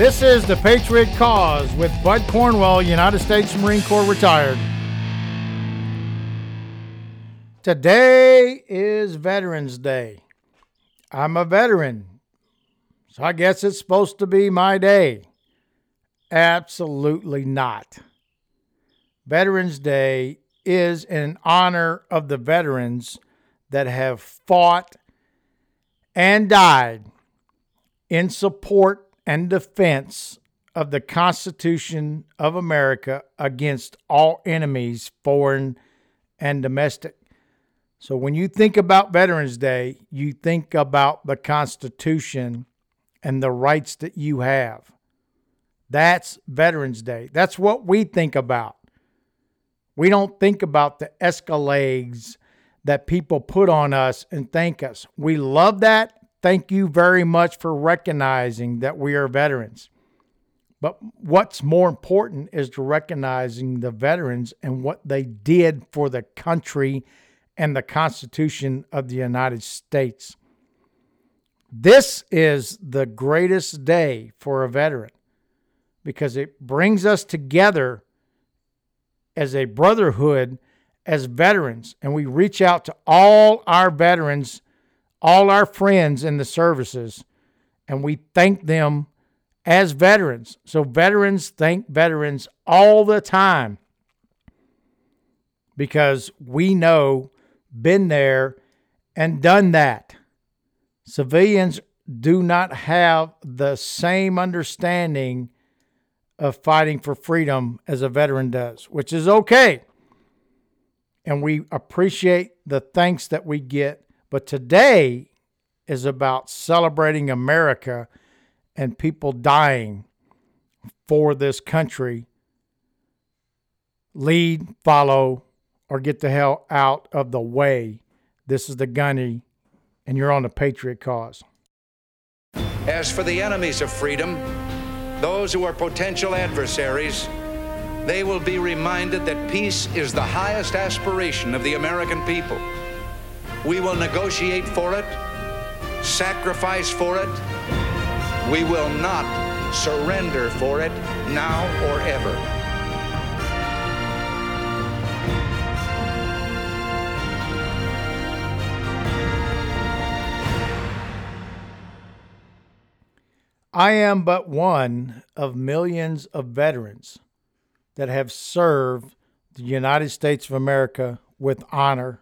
This is the Patriot Cause with Bud Cornwell, United States Marine Corps retired. Today is Veterans Day. I'm a veteran, so I guess it's supposed to be my day. Absolutely not. Veterans Day is in honor of the veterans that have fought and died in support and defense of the Constitution of America against all enemies, foreign and domestic. So when you think about Veterans Day, you think about the Constitution and the rights that you have. That's Veterans Day. That's what we think about. We don't think about the escalades that people put on us and thank us. We love that. Thank you very much for recognizing that we are veterans. But what's more important is to recognizing the veterans and what they did for the country and the Constitution of the United States. This is the greatest day for a veteran because it brings us together as a brotherhood as veterans and we reach out to all our veterans, all our friends in the services, and we thank them as veterans. So, veterans thank veterans all the time because we know, been there, and done that. Civilians do not have the same understanding of fighting for freedom as a veteran does, which is okay. And we appreciate the thanks that we get. But today is about celebrating America and people dying for this country. Lead, follow, or get the hell out of the way. This is the gunny, and you're on the Patriot cause. As for the enemies of freedom, those who are potential adversaries, they will be reminded that peace is the highest aspiration of the American people. We will negotiate for it, sacrifice for it. We will not surrender for it now or ever. I am but one of millions of veterans that have served the United States of America with honor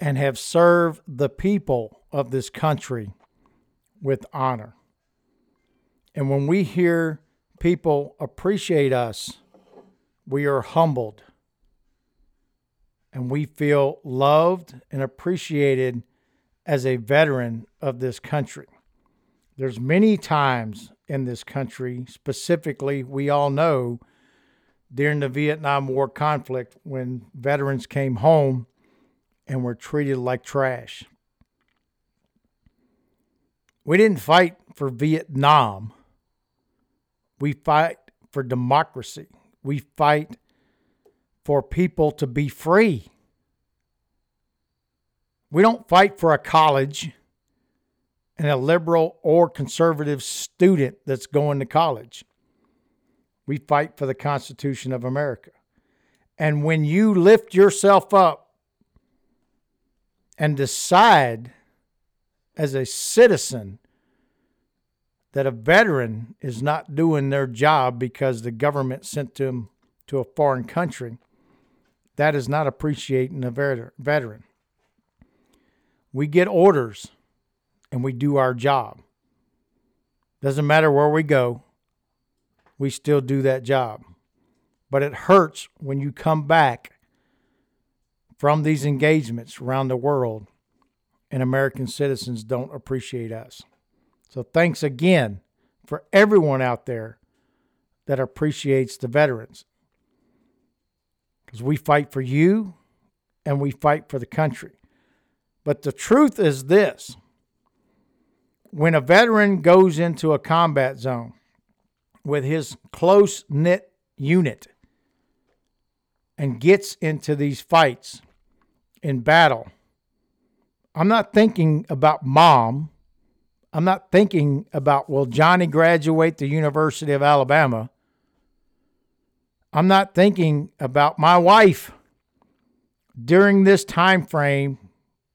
and have served the people of this country with honor. And when we hear people appreciate us, we are humbled and we feel loved and appreciated as a veteran of this country. There's many times in this country, specifically, we all know during the Vietnam War conflict when veterans came home and were treated like trash. We didn't fight for Vietnam. We fight for democracy. We fight for people to be free. We don't fight for a college and a liberal or conservative student that's going to college. We fight for the Constitution of America. And when you lift yourself up and decide as a citizen that a veteran is not doing their job because the government sent them to a foreign country, that is not appreciating a veteran. We get orders and we do our job. Doesn't matter where we go, we still do that job. But it hurts when you come back from these engagements around the world and American citizens don't appreciate us. So thanks again for everyone out there that appreciates the veterans. Because we fight for you and we fight for the country. But the truth is this when a veteran goes into a combat zone with his close knit unit and gets into these fights in battle, I'm not thinking about mom. I'm not thinking about will Johnny graduate the University of Alabama. I'm not thinking about my wife during this time frame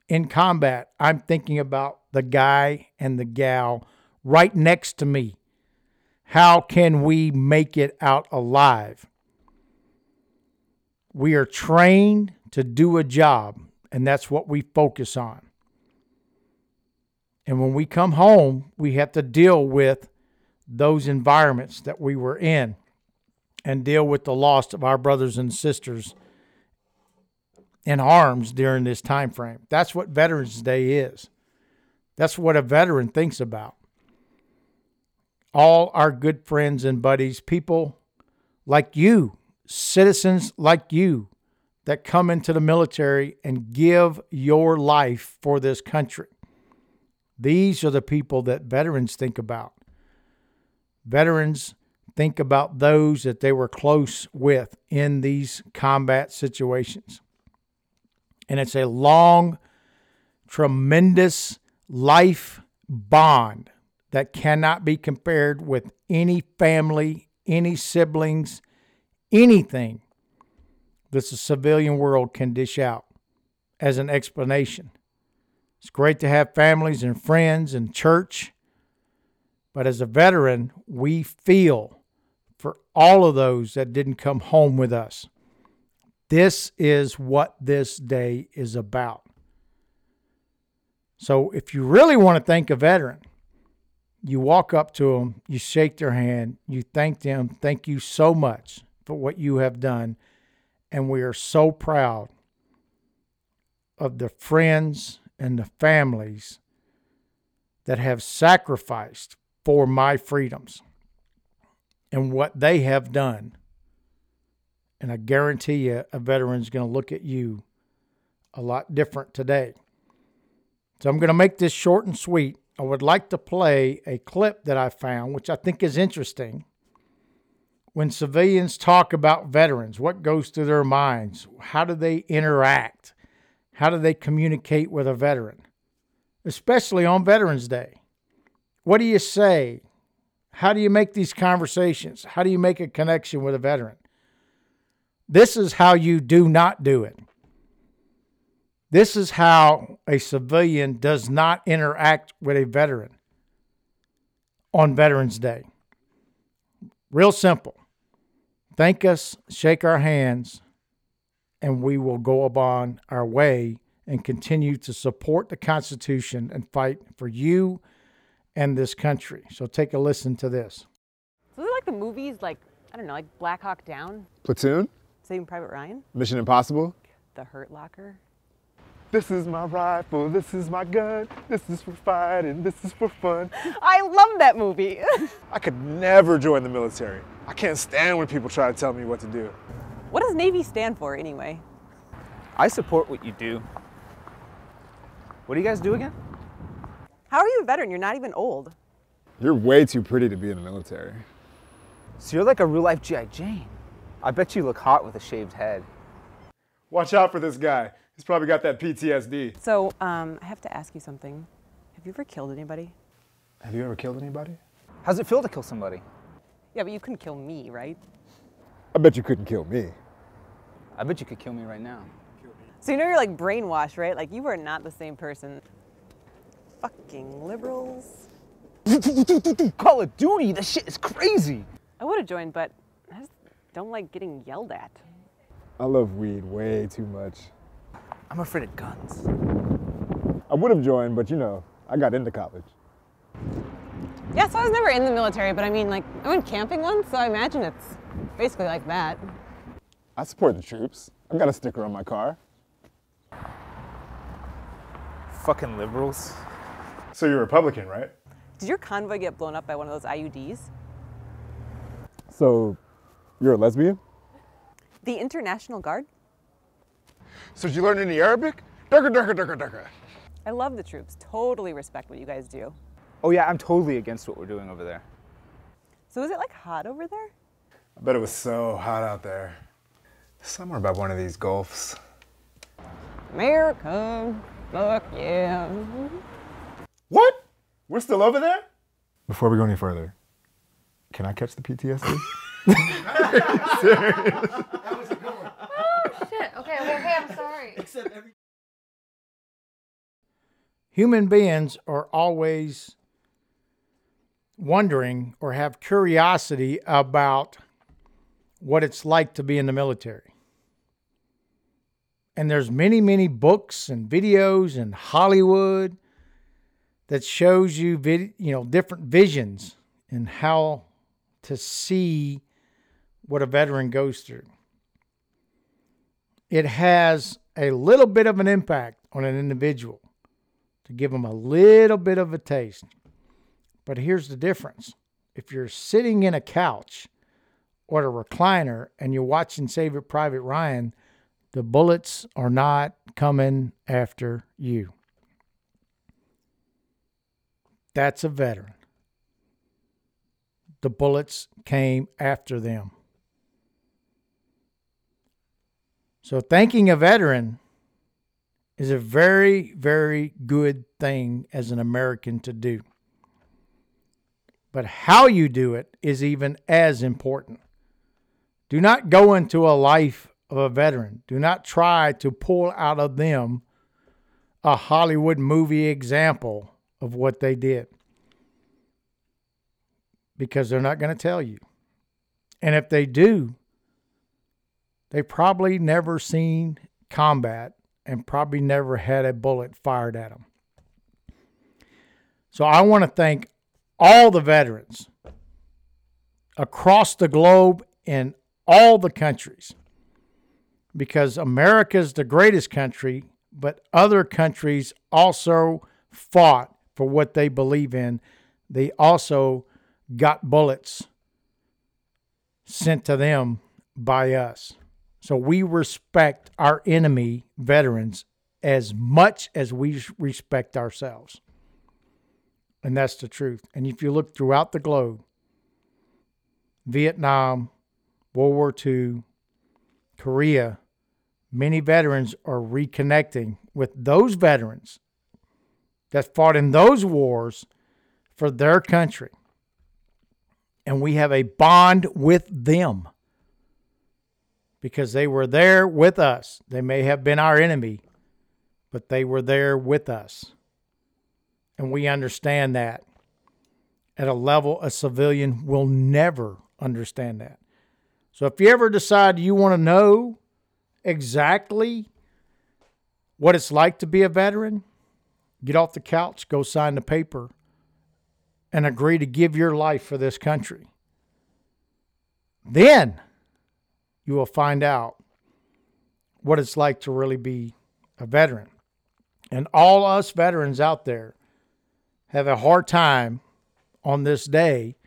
in combat. I'm thinking about the guy and the gal right next to me. How can we make it out alive? We are trained to do a job, and that's what we focus on. And when we come home, we have to deal with those environments that we were in and deal with the loss of our brothers and sisters in arms during this time frame. That's what Veterans Day is. That's what a veteran thinks about. All our good friends and buddies, people like you, citizens like you that come into the military and give your life for this country. These are the people that veterans think about. Veterans think about those that they were close with in these combat situations. And it's a long, tremendous life bond that cannot be compared with any family, any siblings, anything that the civilian world can dish out as an explanation. It's great to have families and friends and church. But as a veteran, we feel for all of those that didn't come home with us. This is what this day is about. So if you really want to thank a veteran, you walk up to them, you shake their hand, you thank them, thank you so much for what you have done. And we are so proud of the friends and the families that have sacrificed for my freedoms and what they have done. And I guarantee you, a veteran's going to look at you a lot different today. So I'm going to make this short and sweet. I would like to play a clip that I found, which I think is interesting. When civilians talk about veterans, what goes through their minds? How do they interact? How do they communicate with a veteran, especially on Veterans Day? What do you say? How do you make these conversations? How do you make a connection with a veteran? This is how you do not do it. This is how a civilian does not interact with a veteran on Veterans Day. Real simple. Thank us, shake our hands, and we will go upon our way and continue to support the Constitution and fight for you and this country. So take a listen to this. So they like the movies, like I don't know, like Black Hawk Down, Platoon, Saving Private Ryan, Mission Impossible. The Hurt Locker. This is my rifle, this is my gun, this is for fighting, this is for fun. I love that movie. I could never join the military. I can't stand when people try to tell me what to do. what does Navy stand for anyway? I support what you do. What do you guys do again? How are you a veteran? You're not even old. You're way too pretty to be in the military. So you're like a real life G.I. Jane. I bet you look hot with a shaved head. Watch out for this guy. He's probably got that PTSD. So um, I have to ask you something. Have you ever killed anybody? Have you ever killed anybody? How's it feel to kill somebody? Yeah, but you couldn't kill me, right? I bet you couldn't kill me. I bet you could kill me right now. So you know you're like brainwashed, right? Like you are not the same person. Fucking liberals. Call of Duty, this shit is crazy. I would have joined, but I just don't like getting yelled at. I love weed way too much. I'm afraid of guns. I would have joined, but you know, I got into college. Yeah, so I was never in the military, but I mean, like, I went camping once, so I imagine it's basically like that. I support the troops. I've got a sticker on my car. Fucking liberals. So you're Republican, right? Did your convoy get blown up by one of those IUDs? So you're a lesbian? The International Guard? So did you learn any Arabic? Durka, durka, durka, durka. I love the troops. Totally respect what you guys do. Oh yeah, I'm totally against what we're doing over there. So is it like hot over there? I bet it was so hot out there. Somewhere about one of these gulfs. America. Fuck yeah. What? We're still over there? Before we go any further, can I catch the PTSD? Shit. Okay, okay, okay. I'm sorry. Human beings are always wondering or have curiosity about what it's like to be in the military. And there's many, many books and videos and Hollywood that shows you vid- you know different visions and how to see what a veteran goes through. It has a little bit of an impact on an individual to give them a little bit of a taste. But here's the difference. If you're sitting in a couch or a recliner and you're watching Save Private Ryan, the bullets are not coming after you. That's a veteran. The bullets came after them. So, thanking a veteran is a very, very good thing as an American to do. But how you do it is even as important. Do not go into a life of a veteran. Do not try to pull out of them a Hollywood movie example of what they did because they're not going to tell you. And if they do, they probably never seen combat and probably never had a bullet fired at them. So I want to thank all the veterans across the globe in all the countries because America is the greatest country, but other countries also fought for what they believe in. They also got bullets sent to them by us. So we respect our enemy veterans as much as we respect ourselves. And that's the truth. And if you look throughout the globe, Vietnam, World War II, Korea, many veterans are reconnecting with those veterans that fought in those wars for their country. And we have a bond with them because they were there with us. They may have been our enemy, but they were there with us. And we understand that at a level a civilian will never understand that. So if you ever decide you want to know exactly what it's like to be a veteran, get off the couch, go sign the paper, and agree to give your life for this country. Then you will find out what it's like to really be a veteran. And all us veterans out there have a hard time on this day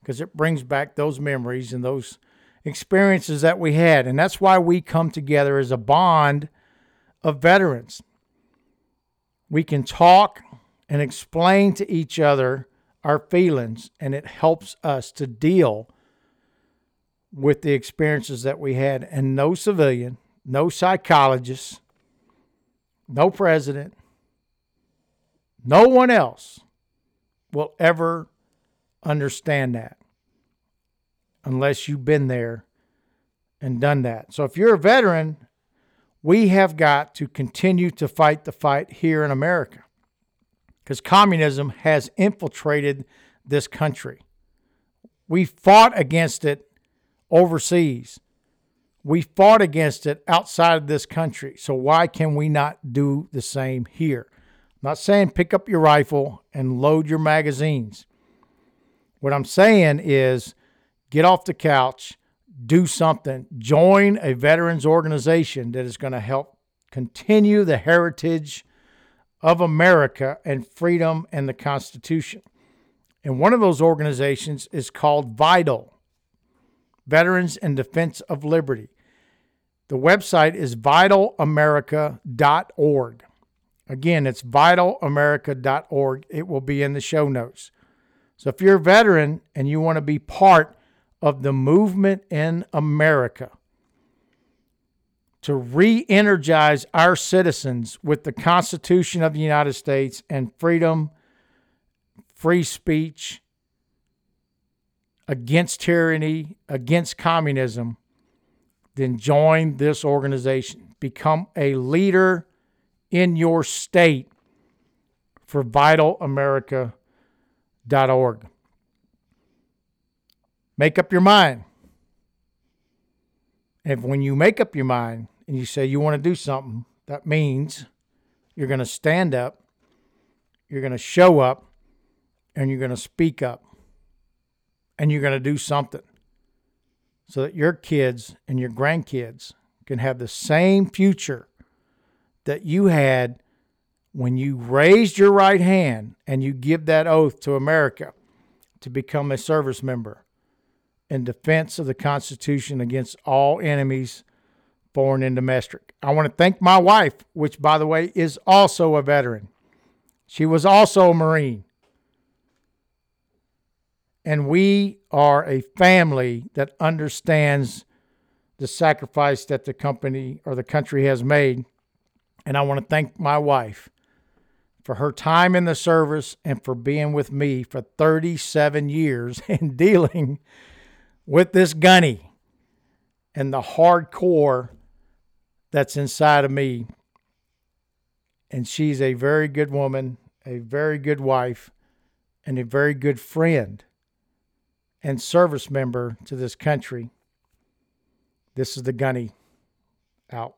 because it brings back those memories and those experiences that we had. And that's why we come together as a bond of veterans. We can talk and explain to each other our feelings, and it helps us to deal with the experiences that we had. And no civilian, no psychologist, no president, no one else will ever understand that unless you've been there and done that. So if you're a veteran, we have got to continue to fight the fight here in America because communism has infiltrated this country. We fought against it overseas. We fought against it outside of this country. So why can we not do the same here? I'm not saying pick up your rifle and load your magazines. What I'm saying is get off the couch, do something, join a veterans organization that is going to help continue the heritage of America and freedom and the Constitution. And one of those organizations is called VIDOL, Veterans in Defense of Liberty. The website is vidolamerica.org. Again, it's vidolamerica.org. It will be in the show notes. So if you're a veteran and you want to be part of the movement in America, to re energize our citizens with the Constitution of the United States and freedom, free speech, against tyranny, against communism, then join this organization. Become a leader in your state for vidolamerica.org. Make up your mind. And when you make up your mind and you say you want to do something, that means you're going to stand up, you're going to show up, and you're going to speak up, and you're going to do something so that your kids and your grandkids can have the same future that you had when you raised your right hand and you give that oath to America to become a service member in defense of the Constitution against all enemies, foreign and domestic. I want to thank my wife, which, by the way, is also a veteran. She was also a Marine. And we are a family that understands the sacrifice that the company or the country has made. And I want to thank my wife for her time in the service and for being with me for 37 years and dealing with this gunny and the hardcore that's inside of me. And she's a very good woman, a very good wife, and a very good friend and service member to this country. This is the gunny out.